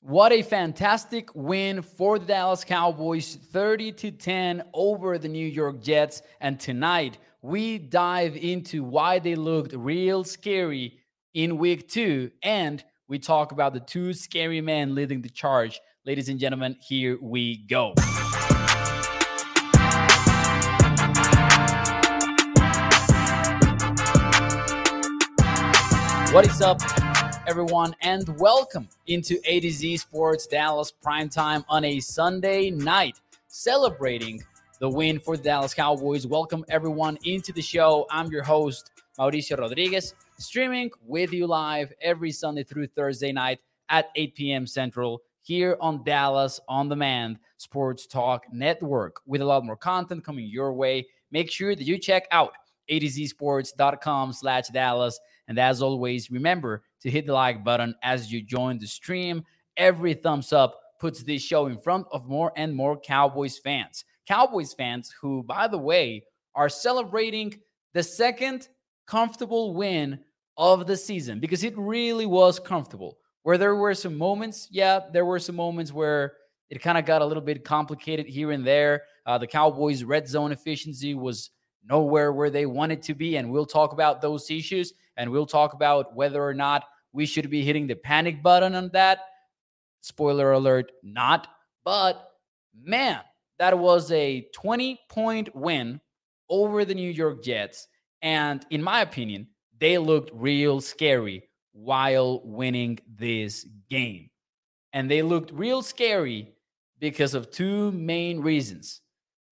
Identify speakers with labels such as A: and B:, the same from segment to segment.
A: What a fantastic win for the Dallas Cowboys 30 to 10 over the New York Jets and tonight we dive into why they looked real scary in week 2 and we talk about the two scary men leading the charge. Ladies and gentlemen, here we go. What is up, everyone, and welcome into A to Z Sports Dallas Primetime on a Sunday night, celebrating the win for the Dallas Cowboys. Welcome, everyone, into the show. I'm your host, Mauricio Rodriguez, streaming with you live every Sunday through Thursday night at 8 p.m. Central here on Dallas On Demand Sports Talk Network with a lot more content coming your way. Make sure that you check out a to Z sports.com slash Dallas and as always, remember to hit the like button as you join the stream. Every thumbs up puts this show in front of more and more Cowboys fans. Cowboys fans who, by the way, are celebrating the second comfortable win of the season because it really was comfortable. Where there were some moments, yeah, there were some moments where it kind of got a little bit complicated here and there. Uh, the Cowboys' red zone efficiency was nowhere where they wanted to be, and we'll talk about those issues and we'll talk about whether or not we should be hitting the panic button on that. Spoiler alert, not. But man, that was a 20 point win over the New York Jets. And in my opinion, they looked real scary while winning this game. And they looked real scary because of two main reasons.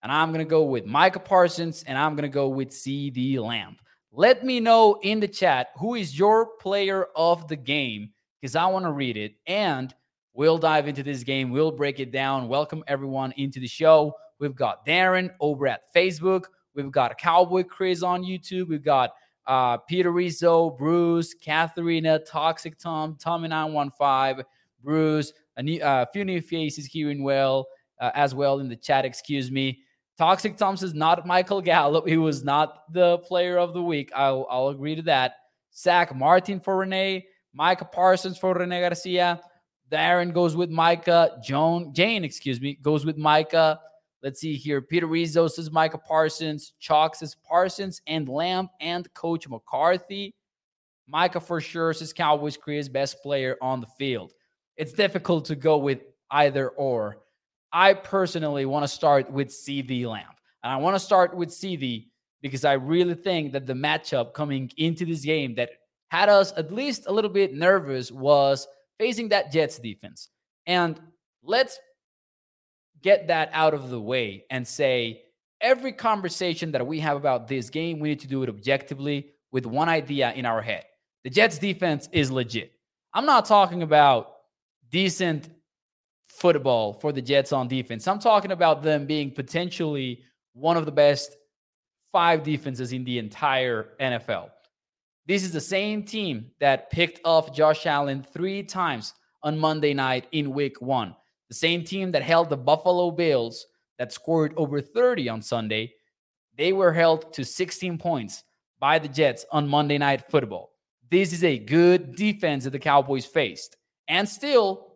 A: And I'm going to go with Micah Parsons and I'm going to go with CeeDee Lamb. Let me know in the chat who is your player of the game because I want to read it. And we'll dive into this game. We'll break it down. Welcome everyone into the show. We've got Darren over at Facebook. We've got Cowboy Chris on YouTube. We've got uh, Peter Rizzo, Bruce, Katharina, Toxic Tom, Tommy915, Bruce, a new, uh, few new faces here in well uh, as well in the chat. Excuse me. Toxic Thompson's not Michael Gallup. He was not the player of the week. I'll, I'll agree to that. Zack Martin for Renee. Micah Parsons for Rene Garcia. Darren goes with Micah. Joan, Jane, excuse me, goes with Micah. Let's see here. Peter Rizzo says Micah Parsons. Chalk says Parsons and Lamb and Coach McCarthy. Micah for sure says Cowboys Chris best player on the field. It's difficult to go with either or. I personally want to start with CeeDee Lamb. And I want to start with CeeDee because I really think that the matchup coming into this game that had us at least a little bit nervous was facing that Jets defense. And let's get that out of the way and say every conversation that we have about this game, we need to do it objectively with one idea in our head. The Jets defense is legit. I'm not talking about decent football for the Jets on defense. I'm talking about them being potentially one of the best five defenses in the entire NFL. This is the same team that picked off Josh Allen three times on Monday night in week one. The same team that held the Buffalo Bills that scored over 30 on Sunday. They were held to 16 points by the Jets on Monday Night Football. This is a good defense that the Cowboys faced. And still,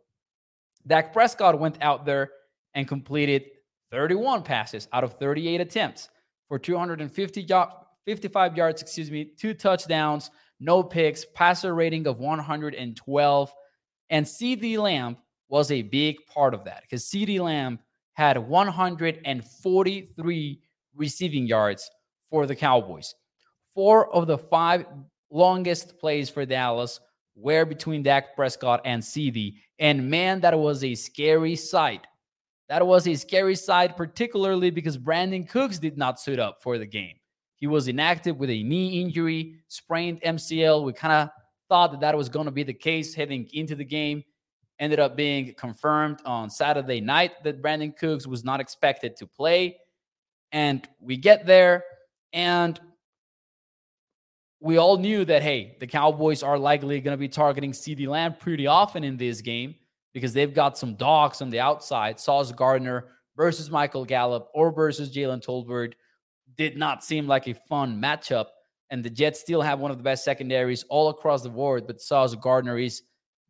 A: Dak Prescott went out there and completed 31 passes out of 38 attempts for 250 55 yards, excuse me, two touchdowns, no picks, passer rating of 112. And CeeDee Lamb was a big part of that because CeeDee Lamb had 143 receiving yards for the Cowboys. Four of the five longest plays for Dallas were between Dak Prescott and CeeDee. And man, that was a scary sight. That was a scary sight, particularly because Brandin Cooks did not suit up for the game. He was inactive with a knee injury, sprained MCL. We kind of thought that that was going to be the case heading into the game. ended up being confirmed on Saturday night that Brandin Cooks was not expected to play. And we get there, and we all knew that, hey, the Cowboys are likely going to be targeting CeeDee Lamb pretty often in this game because they've got some dogs on the outside. Sauce Gardner versus Michael Gallup or versus Jalen Tolbert did not seem like a fun matchup. And the Jets still have one of the best secondaries all across the board, but Sauce Gardner is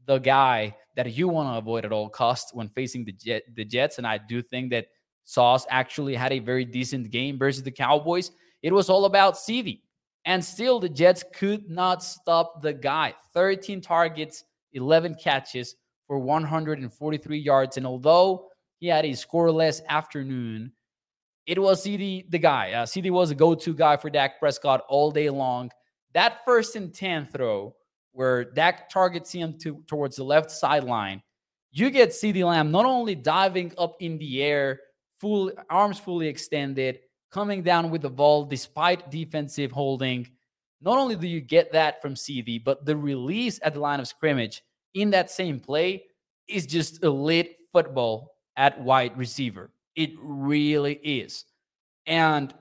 A: the guy that you want to avoid at all costs when facing the Jet, the Jets. And I do think that Sauce actually had a very decent game versus the Cowboys. It was all about CeeDee. And still, the Jets could not stop the guy. 13 targets, 11 catches for 143 yards. And although he had a scoreless afternoon, it was CeeDee the guy. Uh, CeeDee was a go to guy for Dak Prescott all day long. That first and 10 throw where Dak targets him to, towards the left sideline, you get CeeDee Lamb not only diving up in the air, full arms fully extended, coming down with the ball despite defensive holding. Not only do you get that from CeeDee, but the release at the line of scrimmage in that same play is just elite football at wide receiver. It really is. And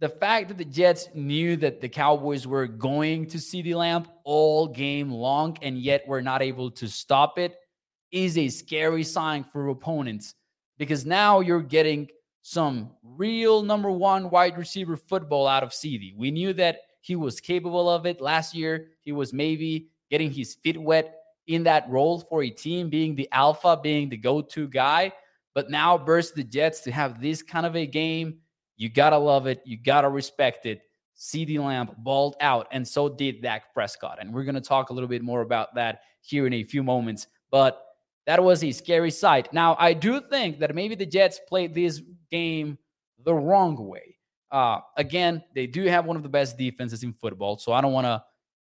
A: the fact that the Jets knew that the Cowboys were going to CeeDee Lamb all game long and yet were not able to stop it is a scary sign for opponents because now you're getting some real number one wide receiver football out of CeeDee. We knew that he was capable of it last year. He was maybe getting his feet wet in that role for a team, being the alpha, being the go to guy. But now, burst the Jets to have this kind of a game you got to love it. You got to respect it. CeeDee Lamb balled out, and so did Dak Prescott. And we're going to talk a little bit more about that here in a few moments. But that was a scary sight. Now, I do think that maybe the Jets played this game the wrong way. Uh, again, they do have one of the best defenses in football, so I don't want to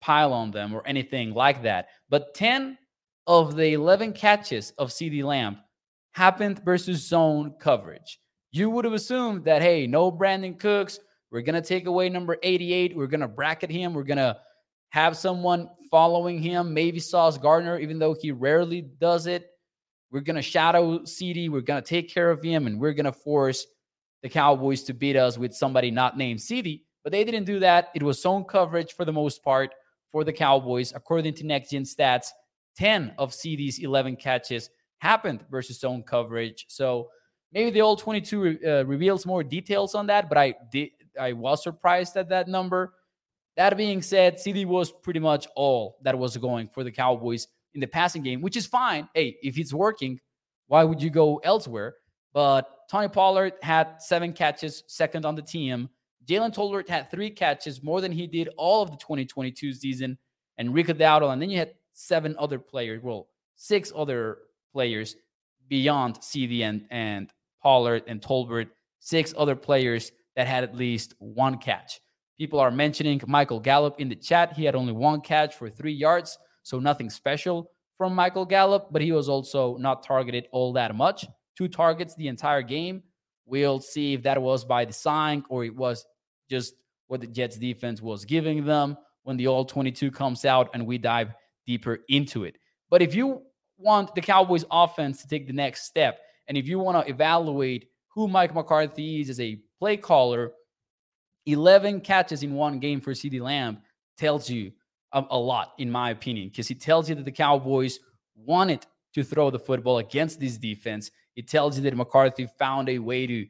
A: pile on them or anything like that. But 10 of the 11 catches of CeeDee Lamb happened versus zone coverage you would have assumed that, hey, no Brandin Cooks. We're going to take away number 88. We're going to bracket him. We're going to have someone following him, maybe Sauce Gardner, even though he rarely does it. We're going to shadow CeeDee. We're going to take care of him, and we're going to force the Cowboys to beat us with somebody not named CeeDee. But they didn't do that. It was zone coverage for the most part for the Cowboys. According to Next Gen Stats, 10 of CeeDee's 11 catches happened versus zone coverage. So Maybe the all 22 uh, reveals more details on that, but I did I was surprised at that number. That being said, CeeDee was pretty much all that was going for the Cowboys in the passing game, which is fine. Hey, if it's working, why would you go elsewhere? But Tony Pollard had seven catches, second on the team. Jalen Tolbert had three catches, more than he did all of the 2022 season. And Rico Dowdle, and then you had seven other players, well, six other players beyond CeeDee and, and Pollard, and Tolbert, six other players that had at least one catch. People are mentioning Michael Gallup in the chat. He had only one catch for three yards, so nothing special from Michael Gallup, but he was also not targeted all that much. Two targets the entire game. We'll see if that was by design or it was just what the Jets defense was giving them when the all 22 comes out and we dive deeper into it. But if you want the Cowboys offense to take the next step, and if you want to evaluate who Mike McCarthy is as a play caller, 11 catches in one game for CeeDee Lamb tells you a, a lot, in my opinion, because it tells you that the Cowboys wanted to throw the football against this defense. It tells you that McCarthy found a way to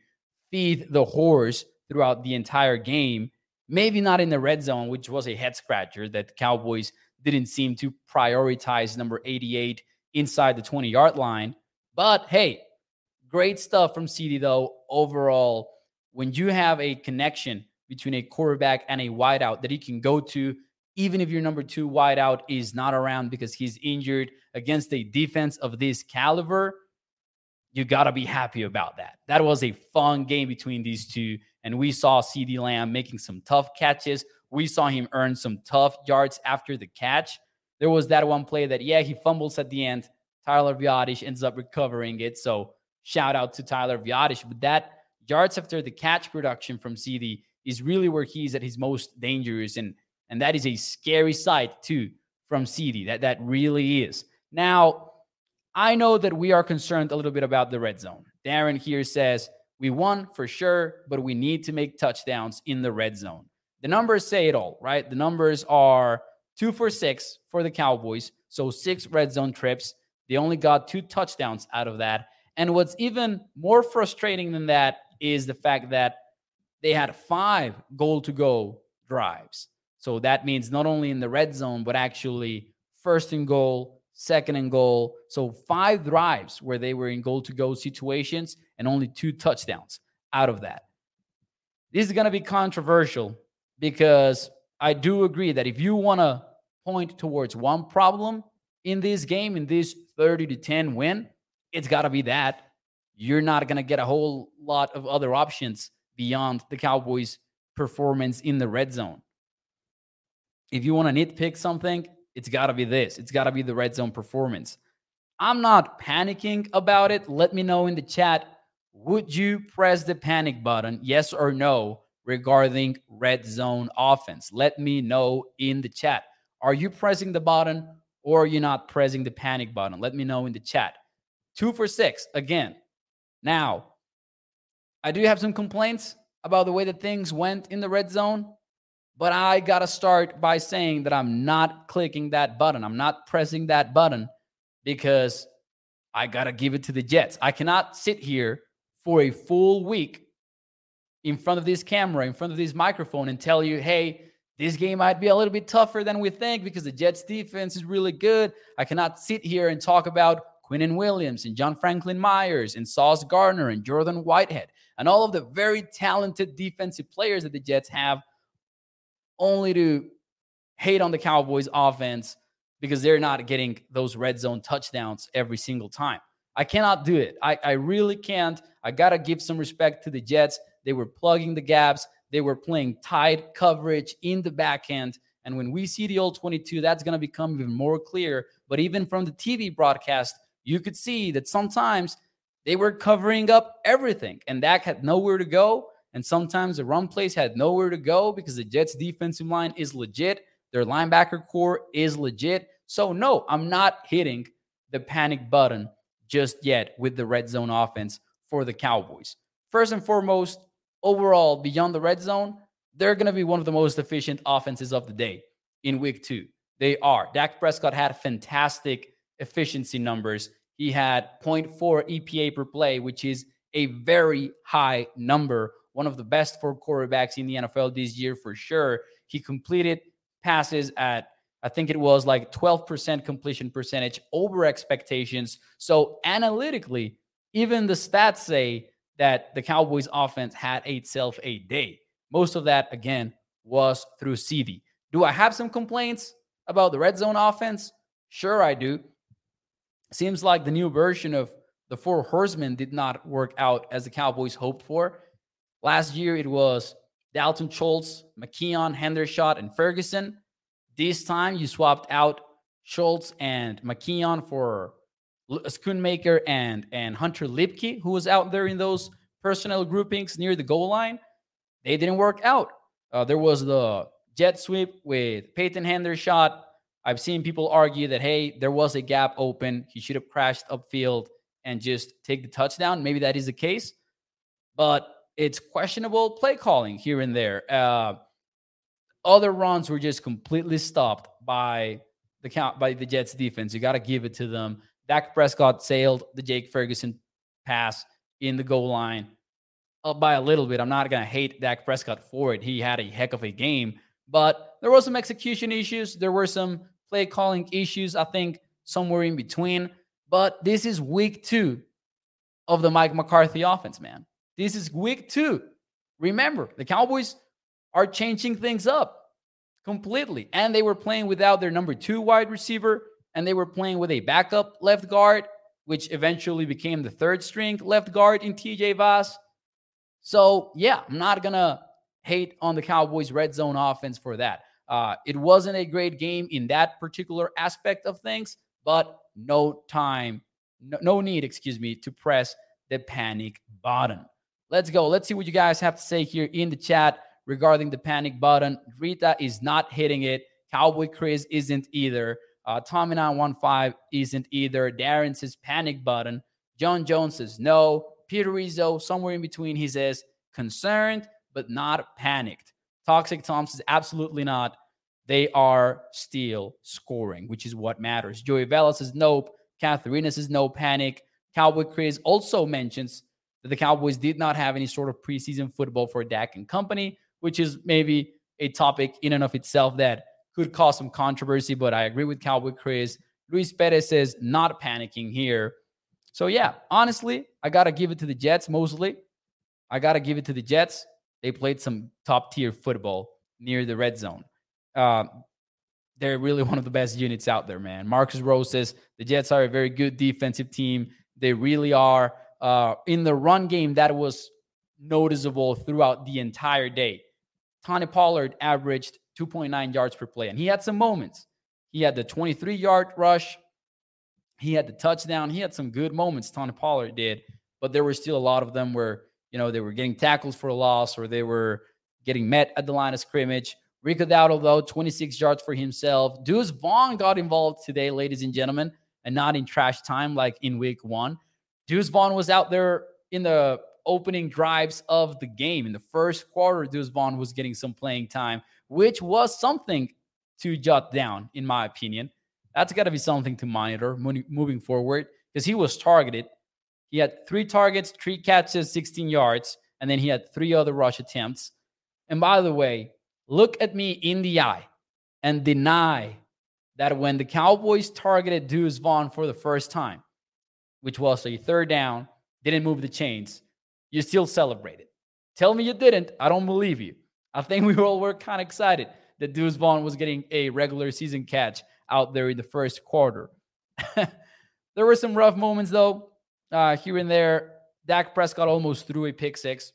A: feed the horse throughout the entire game. Maybe not in the red zone, which was a head scratcher that the Cowboys didn't seem to prioritize number 88 inside the 20 yard line. But hey, Great stuff from CeeDee though, overall. When you have a connection between a quarterback and a wideout that he can go to, even if your number two wideout is not around because he's injured against a defense of this caliber, you got to be happy about that. That was a fun game between these two. And we saw CeeDee Lamb making some tough catches. We saw him earn some tough yards after the catch. There was that one play that, yeah, he fumbles at the end. Tyler Biadasz ends up recovering it. So Shout out to Tyler Biadasz. But that yards after the catch production from CeeDee is really where he's at his most dangerous. And, and that is a scary sight, too, from CeeDee. That, that really is. Now, I know that we are concerned a little bit about the red zone. Darren here says, We won for sure, but we need to make touchdowns in the red zone. The numbers say it all, right? The numbers are two for six for the Cowboys. So six red zone trips. They only got two touchdowns out of that. And what's even more frustrating than that is the fact that they had five goal to go drives. So that means not only in the red zone, but actually first and goal, second and goal. So five drives where they were in goal to go situations and only two touchdowns out of that. This is going to be controversial because I do agree that if you want to point towards one problem in this game, in this 30 to 10 win, it's got to be that. You're not going to get a whole lot of other options beyond the Cowboys' performance in the red zone. If you want to nitpick something, it's got to be this. It's got to be the red zone performance. I'm not panicking about it. Let me know in the chat. Would you press the panic button, yes or no, regarding red zone offense? Let me know in the chat. Are you pressing the button or are you not pressing the panic button? Let me know in the chat. Two for six again. Now, I do have some complaints about the way that things went in the red zone, but I got to start by saying that I'm not clicking that button. I'm not pressing that button because I got to give it to the Jets. I cannot sit here for a full week in front of this camera, in front of this microphone, and tell you, hey, this game might be a little bit tougher than we think because the Jets defense is really good. I cannot sit here and talk about Quinnen Williams and John Franklin Myers and Sauce Gardner and Jordan Whitehead and all of the very talented defensive players that the Jets have, only to hate on the Cowboys offense because they're not getting those red zone touchdowns every single time. I cannot do it. I, I really can't. I got to give some respect to the Jets. They were plugging the gaps, they were playing tight coverage in the back end. And when we see the all 22, that's going to become even more clear. But even from the TV broadcast, you could see that sometimes they were covering up everything, and Dak had nowhere to go. And sometimes the run plays had nowhere to go because the Jets' defensive line is legit. Their linebacker corps is legit. So, no, I'm not hitting the panic button just yet with the red zone offense for the Cowboys. First and foremost, overall, beyond the red zone, they're going to be one of the most efficient offenses of the day in week two. They are. Dak Prescott had fantastic efficiency numbers. He had 0.4 EPA per play, which is a very high number, one of the best for quarterbacks in the NFL this year for sure. He completed passes at I think it was like 12% completion percentage over expectations. So analytically, even the stats say that the Cowboys offense had itself a day. Most of that, again, was through CeeDee. Do I have some complaints about the red zone offense? Sure, I do. Seems like the new version of the Four Horsemen did not work out as the Cowboys hoped for. Last year, it was Dalton Schultz, McKeon, Hendershot, and Ferguson. This time, you swapped out Schultz and McKeon for Schoonmaker and and Hunter Luepke, who was out there in those personnel groupings near the goal line. They didn't work out. Uh, there was the jet sweep with Peyton Hendershot. I've seen people argue that hey, there was a gap open. He should have crashed upfield and just take the touchdown. Maybe that is the case, but it's questionable play calling here and there. Uh, other runs were just completely stopped by the count by the Jets defense. You got to give it to them. Dak Prescott sailed the Jake Ferguson pass in the goal line up by a little bit. I'm not going to hate Dak Prescott for it. He had a heck of a game, but there were some execution issues. There were some play calling issues, I think, somewhere in between. But this is week two of the Mike McCarthy offense, man. This is week two. Remember, the Cowboys are changing things up completely. And they were playing without their number two wide receiver and they were playing with a backup left guard, which eventually became the third string left guard in TJ Voss. So, yeah, I'm not going to hate on the Cowboys' red zone offense for that. Uh, it wasn't a great game in that particular aspect of things, but no time, no, no need, excuse me, to press the panic button. Let's go. Let's see what you guys have to say here in the chat regarding the panic button. Rita is not hitting it. Cowboy Chris isn't either. Uh, Tommy915 isn't either. Darren says panic button. John Jones says no. Peter Rizzo, somewhere in between, he says concerned, but not panicked. Toxic Tom says absolutely not. They are still scoring, which is what matters. Joey Vela says nope. Katharina says no panic. Cowboy Chris also mentions that the Cowboys did not have any sort of preseason football for Dak and company, which is maybe a topic in and of itself that could cause some controversy. But I agree with Cowboy Chris. Luis Perez says not panicking here. So yeah, honestly, I gotta give it to the Jets mostly. I gotta give it to the Jets. They played some top tier football near the red zone. Uh, they're really one of the best units out there, man. Marcus Rose says the Jets are a very good defensive team. They really are. Uh, in the run game, that was noticeable throughout the entire day. Tony Pollard averaged 2.9 yards per play, and he had some moments. He had the 23 yard rush, he had the touchdown, he had some good moments. Tony Pollard did, but there were still a lot of them where you know they were getting tackles for a loss or they were getting met at the line of scrimmage. Rico Dowdle, though, 26 yards for himself. Deuce Vaughn got involved today, ladies and gentlemen, and not in trash time like in week one. Deuce Vaughn was out there in the opening drives of the game. In the first quarter, Deuce Vaughn was getting some playing time, which was something to jot down, in my opinion. That's got to be something to monitor moving forward because he was targeted. He had three targets, three catches, 16 yards, and then he had three other rush attempts. And by the way, look at me in the eye and deny that when the Cowboys targeted Deuce Vaughn for the first time, which was a third down, didn't move the chains, you still celebrated. Tell me you didn't. I don't believe you. I think we all were kind of excited that Deuce Vaughn was getting a regular season catch out there in the first quarter. there were some rough moments though, uh, here and there. Dak Prescott almost threw a pick six.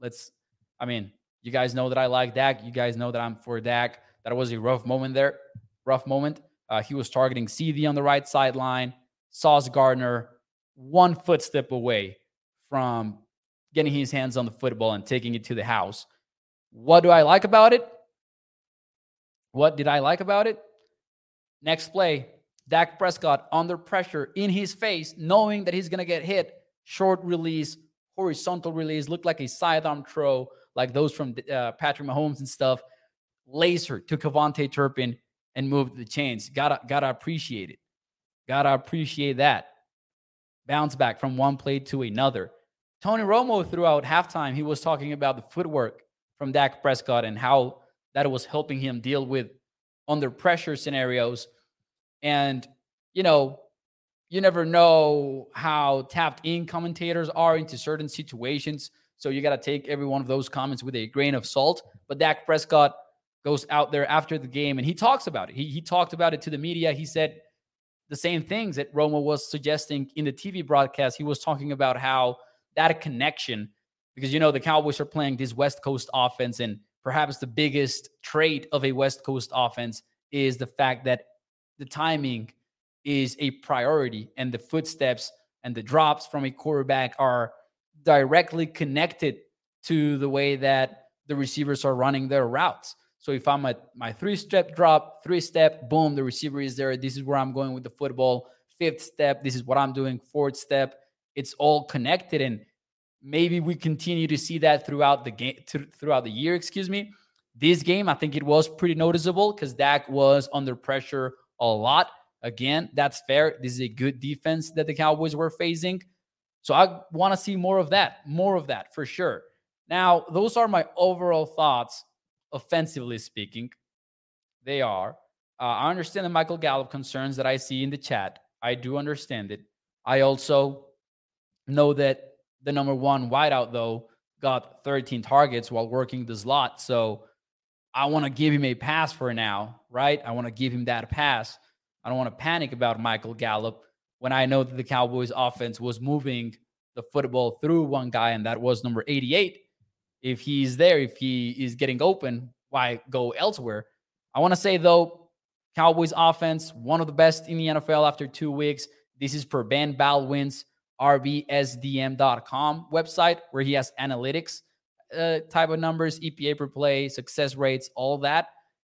A: Let's, I mean, you guys know that I like Dak. You guys know that I'm for Dak. That was a rough moment there. Rough moment. Uh, he was targeting CeeDee on the right sideline. Sauce Gardner, one footstep away from getting his hands on the football and taking it to the house. What do I like about it? What did I like about it? Next play, Dak Prescott under pressure in his face, knowing that he's going to get hit. Short release, horizontal release, looked like a sidearm throw like those from uh, Patrick Mahomes and stuff, laser to KaVontae Turpin and moved the chains. Gotta gotta appreciate it. Gotta appreciate that. Bounce back from one play to another. Tony Romo throughout halftime, he was talking about the footwork from Dak Prescott and how that was helping him deal with under pressure scenarios. And, you know, you never know how tapped in commentators are into certain situations. So you got to take every one of those comments with a grain of salt. But Dak Prescott goes out there after the game and he talks about it. He, he talked about it to the media. He said the same things that Romo was suggesting in the TV broadcast. He was talking about how that connection, because, you know, the Cowboys are playing this West Coast offense. And perhaps the biggest trait of a West Coast offense is the fact that the timing is a priority and the footsteps and the drops from a quarterback are directly connected to the way that the receivers are running their routes. So if I'm at my three step drop, three step, boom, the receiver is there. This is where I'm going with the football. Fifth step, this is what I'm doing. Fourth step, it's all connected. And maybe we continue to see that throughout the game, throughout the year, excuse me. This game, I think it was pretty noticeable because Dak was under pressure a lot. Again, that's fair. This is a good defense that the Cowboys were facing. So I want to see more of that, more of that for sure. Now, those are my overall thoughts, offensively speaking. They are. Uh, I understand the Michael Gallup concerns that I see in the chat. I do understand it. I also know that the number one wideout, though, got 13 targets while working the slot. So I want to give him a pass for now, right? I want to give him that pass. I don't want to panic about Michael Gallup when I know that the Cowboys offense was moving the football through one guy, and that was number 88. If he's there, if he is getting open, why go elsewhere? I want to say, though, Cowboys offense, one of the best in the NFL after two weeks. This is per Ben Baldwin's RBSDM.com website, where he has analytics uh, type of numbers, EPA per play, success rates, all that.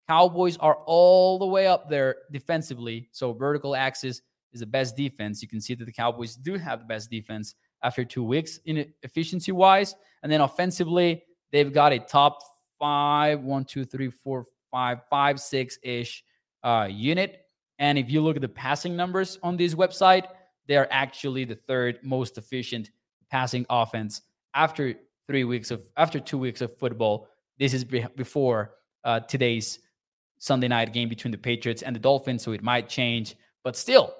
A: Cowboys are all the way up there defensively. So vertical axis is the best defense. You can see that the Cowboys do have the best defense after two weeks in efficiency wise. And then offensively, they've got a top five, one, two, three, four, five, five, six ish uh, unit. And if you look at the passing numbers on this website, they're actually the third most efficient passing offense after three weeks of after two weeks of football. This is before uh, today's Sunday night game between the Patriots and the Dolphins, so it might change, but still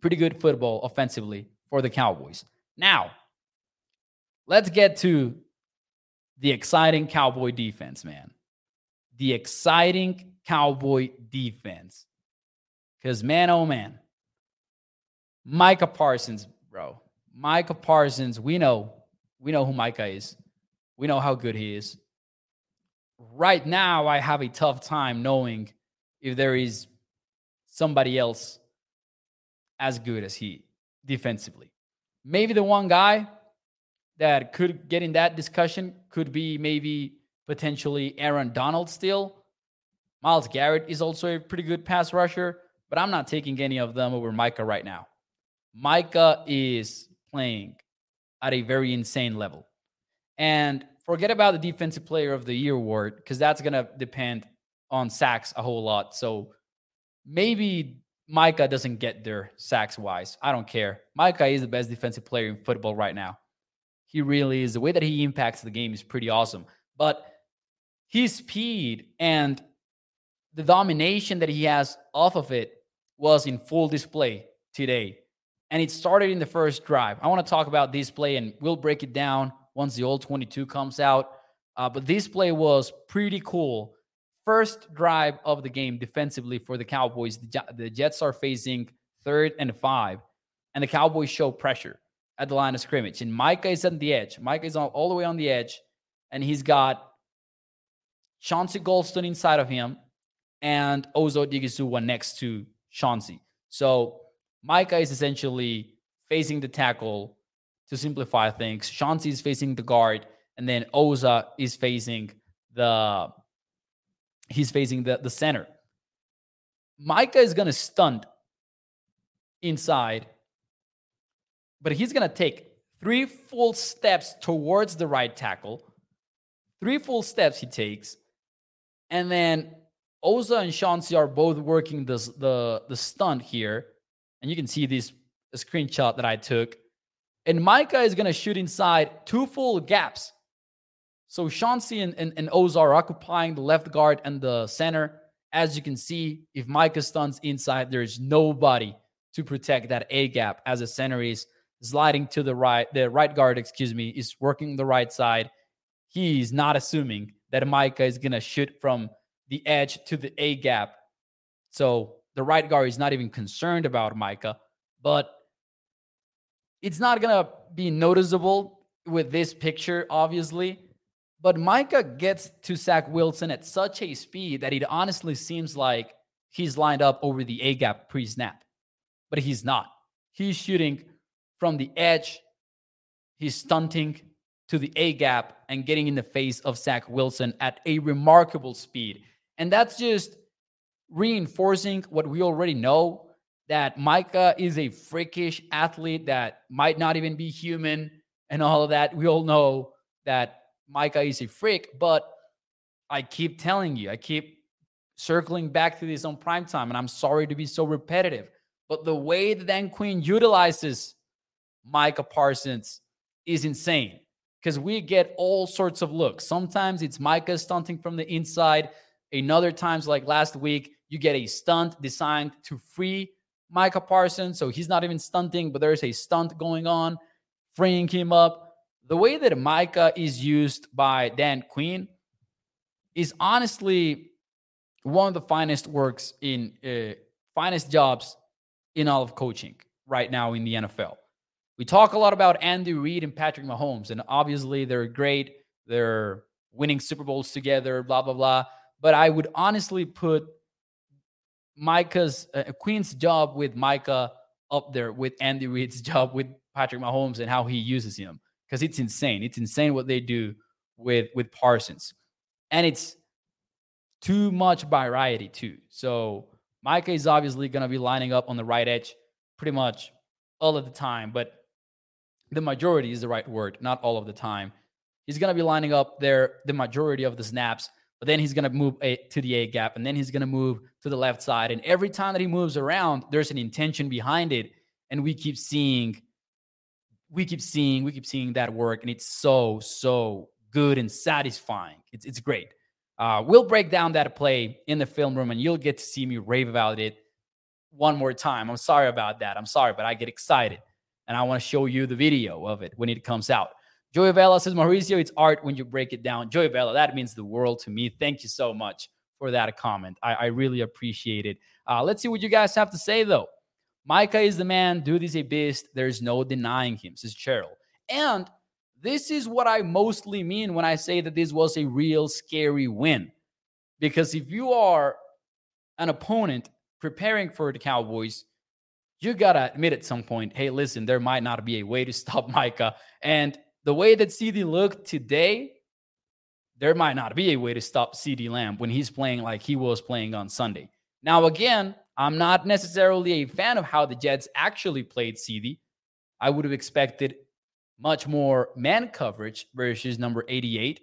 A: pretty good football offensively for the Cowboys. Now, let's get to the exciting Cowboy defense, man. The exciting Cowboy defense. Because, man, oh, man, Micah Parsons, bro. Micah Parsons, we know, we know who Micah is. We know how good he is. Right now, I have a tough time knowing if there is somebody else as good as he defensively. Maybe the one guy that could get in that discussion could be maybe potentially Aaron Donald still. Myles Garrett is also a pretty good pass rusher, but I'm not taking any of them over Micah right now. Micah is playing at a very insane level. And forget about the defensive player of the year award because that's going to depend on sacks a whole lot. So maybe Micah doesn't get there sacks wise. I don't care. Micah is the best defensive player in football right now. He really is. The way that he impacts the game is pretty awesome. But his speed and the domination that he has off of it was in full display today. And it started in the first drive. I want to talk about this play and we'll break it down once the all 22 comes out. Uh, but this play was pretty cool. First drive of the game defensively for the Cowboys. The, Jets are facing third and five, and the Cowboys show pressure at the line of scrimmage. And Micah is on the edge. Micah is all the way on the edge, and he's got Chauncey Golston inside of him and Osa Odighizuwa next to Chauncey. So Micah is essentially facing the tackle to simplify things. Chauncey is facing the guard, and then Osa is facing the he's facing the, the center. Micah is gonna stunt inside but he's to take three full steps towards the right tackle. Three full steps he takes. And then Osa and Chauncey are both working the, the, the stunt here. And you can see this screenshot that I took. And Micah is going to shoot inside two full gaps. So Chauncey and, and, and are occupying the left guard and the center. As you can see, if Micah stunts inside, there's nobody to protect that A gap as a center is sliding to the right, the right guard, excuse me, is working the right side. He's not assuming that Micah is going to shoot from the edge to the A gap. So the right guard is not even concerned about Micah, but it's not going to be noticeable with this picture, obviously. But Micah gets to Zach Wilson at such a speed that it honestly seems like he's lined up over the A gap pre snap, but he's not. He's shooting from the edge. He's stunting to the A gap and getting in the face of Zach Wilson at a remarkable speed. And that's just reinforcing what we already know that Micah is a freakish athlete that might not even be human and all of that. We all know that Micah is a freak, but I keep telling you, I keep circling back to this on prime time, and I'm sorry to be so repetitive. But the way that Dan Quinn utilizes Micah Parsons is insane because we get all sorts of looks. Sometimes it's Micah stunting from the inside. Another times, like last week, you get a stunt designed to free Micah Parsons. So he's not even stunting, but there's a stunt going on, freeing him up. The way that Micah is used by Dan Quinn is honestly one of the finest works in uh, finest jobs in all of coaching right now in the NFL. We talk a lot about Andy Reid and Patrick Mahomes, and obviously they're great. They're winning Super Bowls together, blah, blah, blah. But I would honestly put Micah's, uh, Quinn's job with Micah up there with Andy Reid's job with Patrick Mahomes and how he uses him because it's insane. It's insane what they do with with Parsons, and it's too much variety too. So Micah is obviously going to be lining up on the right edge pretty much all of the time, but the majority is the right word, not all of the time. He's going to be lining up there the majority of the snaps, but then he's going to move a, to the A gap, and then he's going to move to the left side. And every time that he moves around, there's an intention behind it, and we keep seeing, we keep seeing, we keep seeing that work, and it's so so good and satisfying. It's it's great. Uh, we'll break down that play in the film room, and you'll get to see me rave about it one more time. I'm sorry about that. I'm sorry, but I get excited, and I want to show you the video of it when it comes out. Joey Vela says, Mauricio, it's art when you break it down. Joey Vela, that means the world to me. Thank you so much for that comment. I, I really appreciate it. Uh, let's see what you guys have to say, though. Micah is the man. Dude is a beast. There's no denying him, says Cheryl. And this is what I mostly mean when I say that this was a real scary win. Because if you are an opponent preparing for the Cowboys, you got to admit at some point, hey, listen, there might not be a way to stop Micah. And the way that CeeDee looked today, there might not be a way to stop CeeDee Lamb when he's playing like he was playing on Sunday. Now, again, I'm not necessarily a fan of how the Jets actually played CeeDee. I would have expected much more man coverage versus number 88,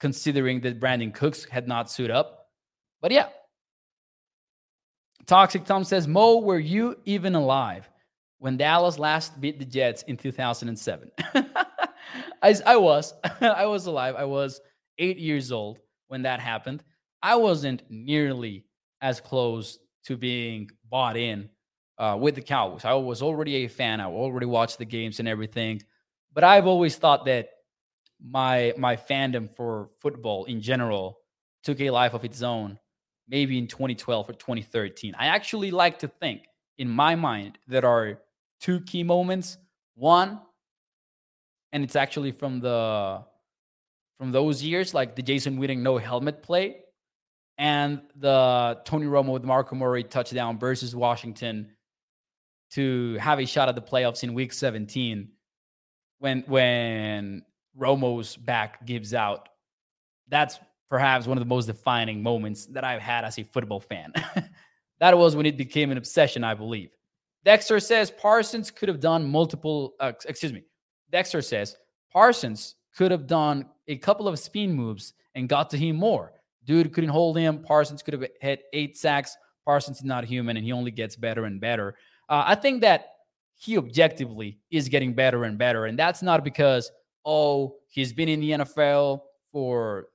A: considering that Brandin Cooks had not suited up. But yeah. Toxic Tom says, Mo, were you even alive when Dallas last beat the Jets in 2007? I, I was. I was alive. I was eight years old when that happened. I wasn't nearly as close to being bought in uh, with the Cowboys. I was already a fan. I already watched the games and everything. But I've always thought that my my fandom for football in general took a life of its own maybe in 2012 or 2013. I actually like to think in my mind there are two key moments. One, and it's actually from the from those years, like the Jason Witten no helmet play and the Tony Romo with Marco Murray touchdown versus Washington to have a shot at the playoffs in week 17 when when Romo's back gives out. That's perhaps one of the most defining moments that I've had as a football fan. that was when it became an obsession, I believe. Dexter says Parsons could have done multiple, uh, excuse me. Dexter says Parsons could have done a couple of spin moves and got to him more. Dude couldn't hold him. Parsons could have hit eight sacks. Parsons is not human and he only gets better and better. Uh, I think that he objectively is getting better and better. And that's not because, oh, he's been in the NFL for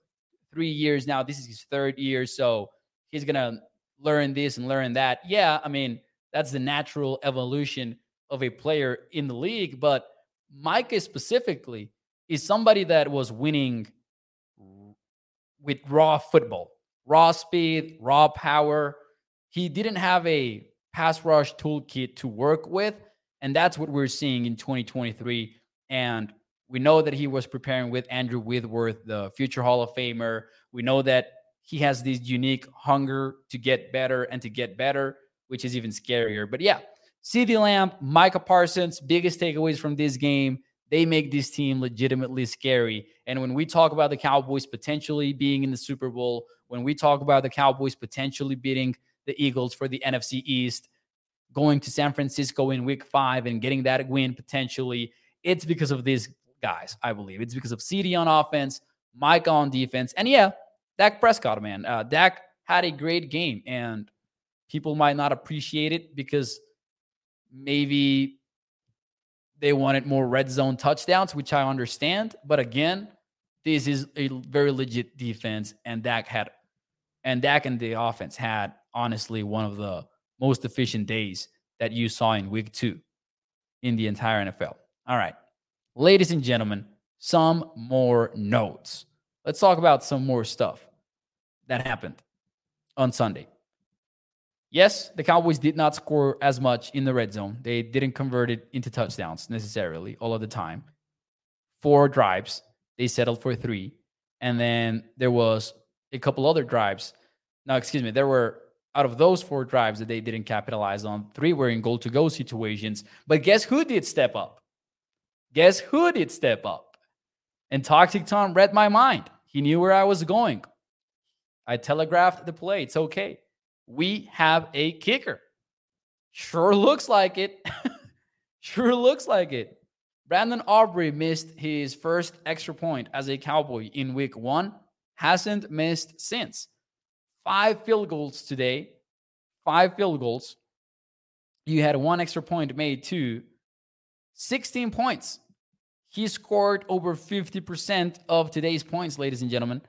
A: three years now. This is his third year. So he's going to learn this and learn that. Yeah, I mean, that's the natural evolution of a player in the league. But Micah specifically is somebody that was winning with raw football, raw speed, raw power. He didn't have a pass rush toolkit to work with. And that's what we're seeing in 2023. And we know that he was preparing with Andrew Whitworth, the future Hall of Famer. We know that he has this unique hunger to get better and to get better, which is even scarier. But yeah, CeeDee Lamb, Micah Parsons, biggest takeaways from this game. They make this team legitimately scary. And when we talk about the Cowboys potentially being in the Super Bowl, when we talk about the Cowboys potentially beating the Eagles for the NFC East, going to San Francisco in week five and getting that win potentially, it's because of these guys, I believe. It's because of CeeDee on offense, Mike on defense. And yeah, Dak Prescott, man. Uh, Dak had a great game, and people might not appreciate it because maybe they wanted more red zone touchdowns, which I understand. But again, this is a very legit defense, and Dak had, and Dak and the offense had honestly one of the most efficient days that you saw in week two in the entire NFL. All right. Ladies and gentlemen, some more notes. Let's talk about some more stuff that happened on Sunday. Yes, the Cowboys did not score as much in the red zone. They didn't convert it into touchdowns necessarily all of the time. Four drives, they settled for three. And then there was a couple other drives. Now, excuse me, there were out of those four drives that they didn't capitalize on, three were in goal to go situations. But guess who did step up? Guess who did step up? And Toxic Tom read my mind. He knew where I was going. I telegraphed the play. It's okay. We have a kicker. Sure looks like it. sure looks like it. Brandon Aubrey missed his first extra point as a Cowboy in week one, hasn't missed since. Five field goals today, five field goals. You had one extra point made too. 16 points. He scored over 50% of today's points, ladies and gentlemen.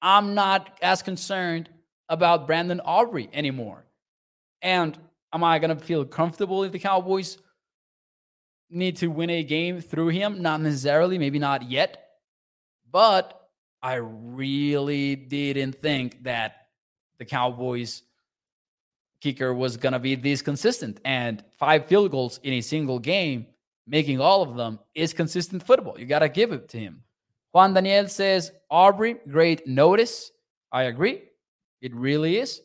A: I'm not as concerned about Brandon Aubrey anymore. And am I going to feel comfortable if the Cowboys need to win a game through him? Not necessarily, maybe not yet. But I really didn't think that the Cowboys kicker was going to be this consistent. And five field goals in a single game, making all of them, is consistent football. You got to give it to him. Juan Daniel says, Aubrey, great notice. I agree. It really is.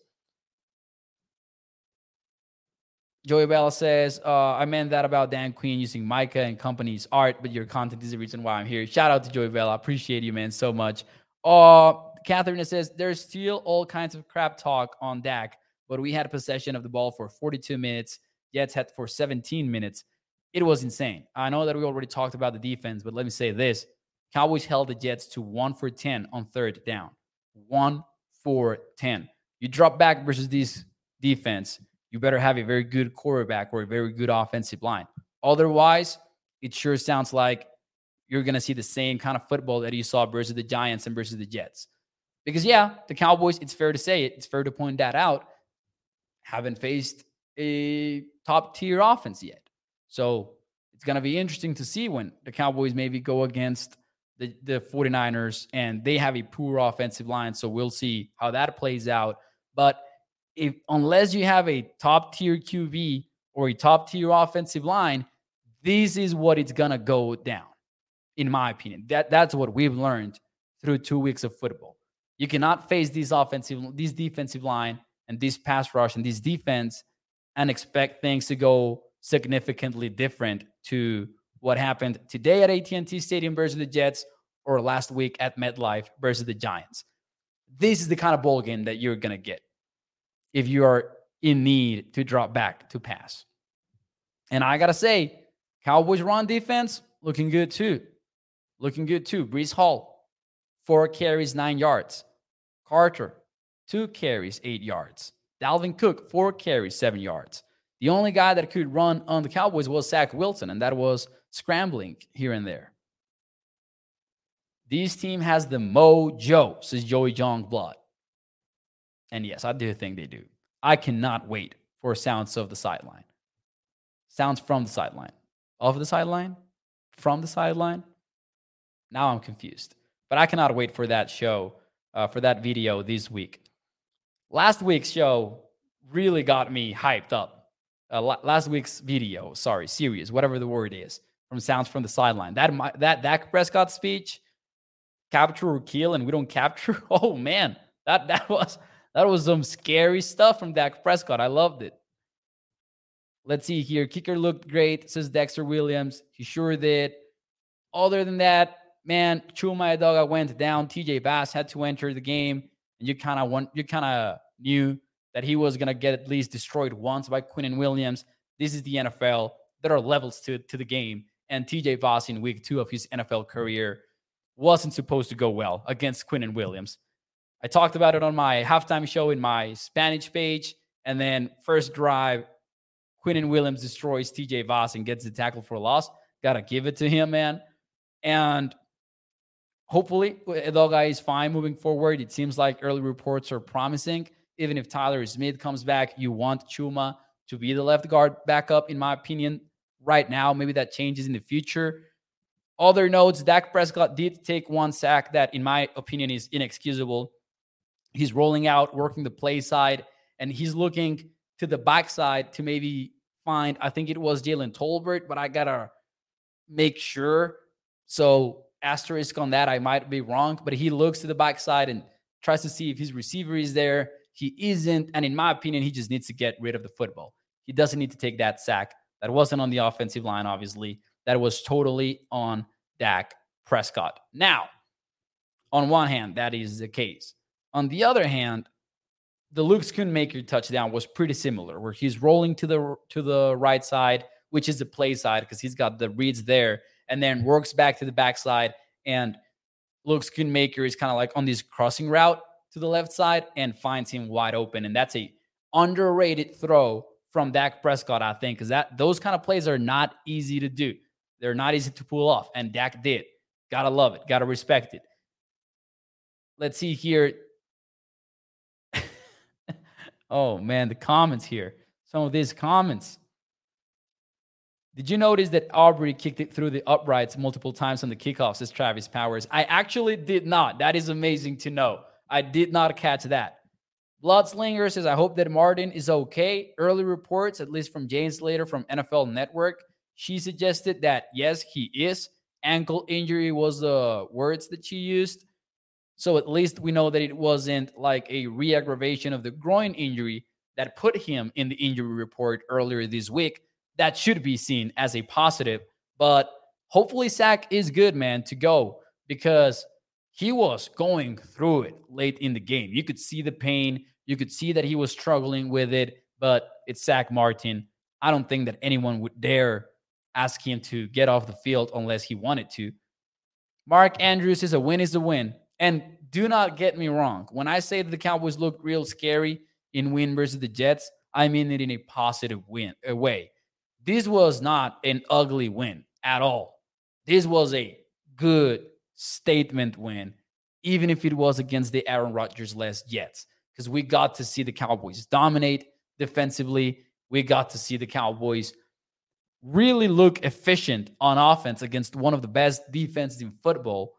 A: Joey Bella says, uh, I meant that about Dan Quinn using Micah and company's art, but your content is the reason why I'm here. Shout out to Joey Bella. Appreciate you, man, so much. Uh, Catherine says, there's still all kinds of crap talk on Dak, but we had possession of the ball for 42 minutes. Jets had for 17 minutes. It was insane. I know that we already talked about the defense, but let me say this Cowboys held the Jets to one for 10 on third down. One for 10. You drop back versus this defense, you better have a very good quarterback or a very good offensive line. Otherwise, it sure sounds like you're going to see the same kind of football that you saw versus the Giants and versus the Jets. Because, yeah, the Cowboys, it's fair to say it, it's fair to point that out, haven't faced a top tier offense yet. So it's going to be interesting to see when the Cowboys maybe go against the, the 49ers, and they have a poor offensive line. So we'll see how that plays out. But if unless you have a top tier QB or a top tier offensive line, this is what it's gonna go down, in my opinion. That that's what we've learned through two weeks of football. You cannot face this offensive, this defensive line, and this pass rush and this defense, and expect things to go significantly different to what happened today at AT&T Stadium versus the Jets or last week at MetLife versus the Giants. This is the kind of ball game that you're going to get if you are in need to drop back to pass. And I got to say, Cowboys run defense looking good too. Looking good too. Breece Hall, four carries, nine yards. Carter, two carries, eight yards. Dalvin Cook, four carries, seven yards. The only guy that could run on the Cowboys was Zach Wilson, and that was scrambling here and there. This team has the mojo, says Joey Jong Blood. And yes, I do think they do. I cannot wait for sounds of the sideline. Sounds from the sideline. Of the sideline? From the sideline? Now I'm confused. But I cannot wait for that show, uh, for that video this week. Last week's show really got me hyped up. Uh, last week's video, sorry, series, whatever the word is from sounds from the sideline. That that Dak Prescott speech, capture or kill, and we don't capture. Oh man, that that was that was some scary stuff from Dak Prescott. I loved it. Let's see here. Kicker looked great, says Dexter Williams. He sure did. Other than that, man, Chuma Edoga went down. TJ Bass had to enter the game, and you kind of want you kind of knew that he was gonna get at least destroyed once by Quinnen Williams. This is the NFL. There are levels to to the game and TJ Bass in week two of his NFL career wasn't supposed to go well against Quinnen Williams. I talked about it on my halftime show in my Spanish page. And then first drive, Quinnen Williams destroys TJ Bass and gets the tackle for a loss. Gotta give it to him, man. And hopefully Edoga is fine moving forward. It seems like early reports are promising. Even if Tyler Smith comes back, you want Chuma to be the left guard backup, in my opinion right now. Maybe that changes in the future. Other notes Dak Prescott did take one sack that, in my opinion, is inexcusable. He's rolling out, working the play side, and he's looking to the backside to maybe find, I think it was Jalen Tolbert, but I got to make sure. So, asterisk on that, I might be wrong, but he looks to the backside and tries to see if his receiver is there. He isn't. And in my opinion, he just needs to get rid of the football. He doesn't need to take that sack. That wasn't on the offensive line, obviously. That was totally on Dak Prescott. Now, on one hand, that is the case. On the other hand, the Luke Schoonmaker touchdown was pretty similar, where he's rolling to the to the right side, which is the play side because he's got the reads there, and then works back to the backside. And Luke Schoonmaker is kind of like on this crossing route to the left side and finds him wide open, and that's a underrated throw from Dak Prescott, I think, because that those kind of plays are not easy to do. They're not easy to pull off, and Dak did. Gotta love it. Gotta respect it. Let's see here. oh man, the comments here. Some of these comments. Did you notice that Aubrey kicked it through the uprights multiple times on the kickoffs as Travis Powers? I actually did not. That is amazing to know. I did not catch that. Bloodslinger says, I hope that Martin is okay. Early reports, at least from Jane Slater from NFL Network, she suggested that yes, he is. Ankle injury was the words that she used. So at least we know that it wasn't like a re aggravation of the groin injury that put him in the injury report earlier this week. That should be seen as a positive. But hopefully, Zack is good, man, to go because he was going through it late in the game. You could see the pain. You could see that he was struggling with it, but it's Zack Martin. I don't think that anyone would dare ask him to get off the field unless he wanted to. Mark Andrews is a win is a win. And do not get me wrong. When I say that the Cowboys look real scary in win versus the Jets, I mean it in a positive win a way. This was not an ugly win at all. This was a good statement win, even if it was against the Aaron Rodgers less Jets because we got to see the Cowboys dominate defensively. We got to see the Cowboys really look efficient on offense against one of the best defenses in football.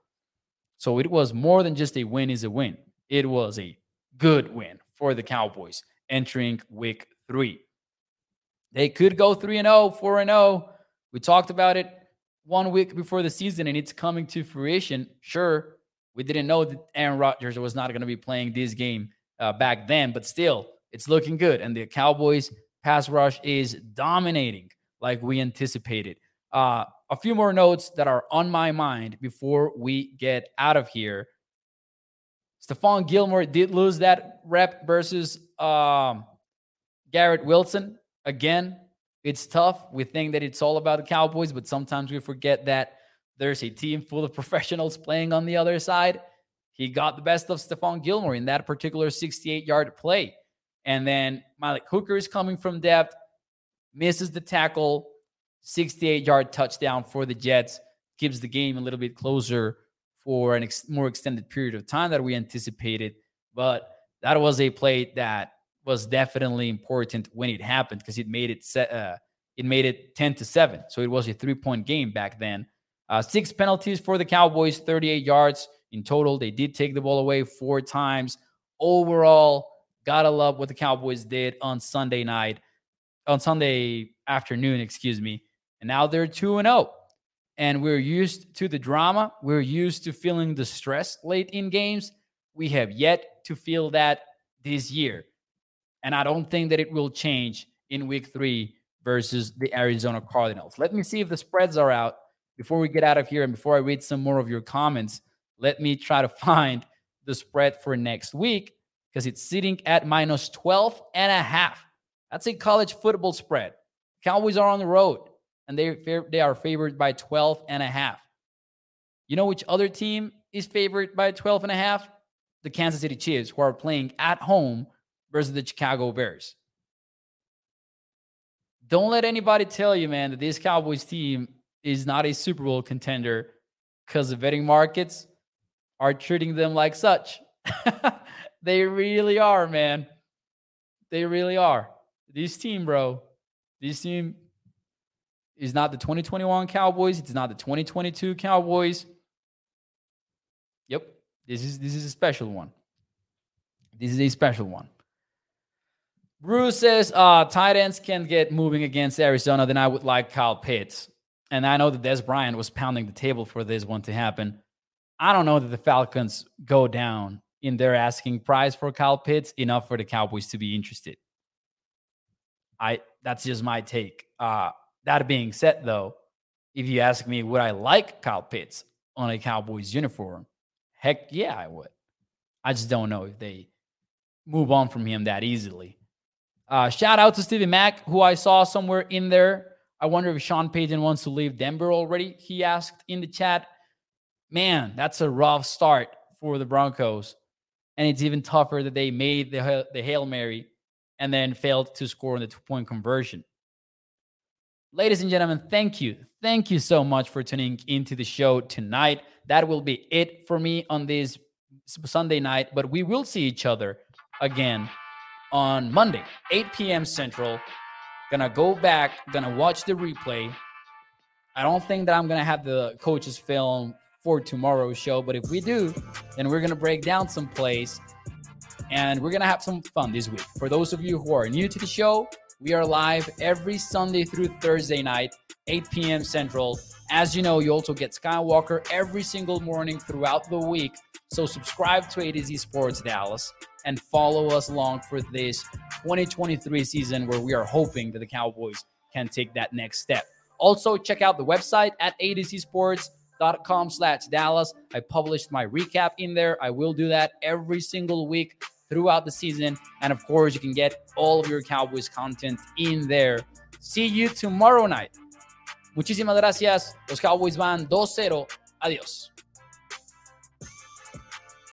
A: So it was more than just a win is a win. It was a good win for the Cowboys entering week three. They could go 3 and 0, 4 and 0. We talked about it one week before the season and it's coming to fruition. Sure, we didn't know that Aaron Rodgers was not going to be playing this game uh, back then, but still, it's looking good. And the Cowboys pass rush is dominating like we anticipated. Uh, a few more notes that are on my mind before we get out of here. Stephon Gilmore did lose that rep versus um, Garrett Wilson. Again, it's tough. We think that it's all about the Cowboys, but sometimes we forget that there's a team full of professionals playing on the other side. He got the best of Stephon Gilmore in that particular 68 yard play. And then Malik Hooker is coming from depth, misses the tackle, 68 yard touchdown for the Jets, gives the game a little bit closer for an ex- more extended period of time that we anticipated. But that was a play that was definitely important when it happened because it made it set, uh, it made it 10 to 7. So it was a three point game back then. Uh, six penalties for the Cowboys, 38 yards in total. They did take the ball away four times. Overall, gotta love what the Cowboys did on Sunday night, on Sunday afternoon, excuse me. And now they're 2 and 0. And we're used to the drama. We're used to feeling the stress late in games. We have yet to feel that this year. And I don't think that it will change in week three versus the Arizona Cardinals. Let me see if the spreads are out before we get out of here and before I read some more of your comments. Let me try to find the spread for next week because it's sitting at minus 12 and a half. That's a college football spread. Cowboys are on the road and they they are favored by 12 and a half. You know which other team is favored by 12 and a half? The Kansas City Chiefs who are playing at home versus the Chicago Bears. Don't let anybody tell you, man, that this Cowboys team is not a Super Bowl contender because the betting markets are treating them like such. they really are, man. They really are. This team, bro, this team is not the 2021 Cowboys. It's not the 2022 Cowboys. Yep. This is this is a special one. This is a special one. Bruce says uh tight ends can get moving against Arizona, then I would like Kyle Pitts. And I know that Dez Bryant was pounding the table for this one to happen. I don't know that the Falcons go down in their asking price for Kyle Pitts enough for the Cowboys to be interested. I that's just my take. Uh, that being said, though, if you ask me, would I like Kyle Pitts on a Cowboys uniform? Heck yeah, I would. I just don't know if they move on from him that easily. Uh, shout out to Stevie Mack, who I saw somewhere in there. I wonder if Sean Payton wants to leave Denver already. He asked in the chat. Man, that's a rough start for the Broncos. And it's even tougher that they made the, the Hail Mary and then failed to score on the two point conversion. Ladies and gentlemen, thank you. Thank you so much for tuning into the show tonight. That will be it for me on this Sunday night, but we will see each other again on Monday, 8 p.m. Central. Gonna go back, gonna watch the replay. I don't think that I'm gonna have the coaches film for tomorrow's show, but if we do, then we're gonna break down some plays and we're gonna have some fun this week. For those of you who are new to the show, we are live every Sunday through Thursday night, 8 p.m. Central. As you know, you also get Skywalker every single morning throughout the week. So subscribe to A to Z Sports Dallas and follow us along for this 2023 season where we are hoping that the Cowboys can take that next step. Also, check out the website at a to sports.com slash Dallas. I published my recap in there. I will do that every single week throughout the season. And of course, you can get all of your Cowboys content in there. See you tomorrow night. Muchísimas gracias. Los Cowboys van 2-0. Adiós.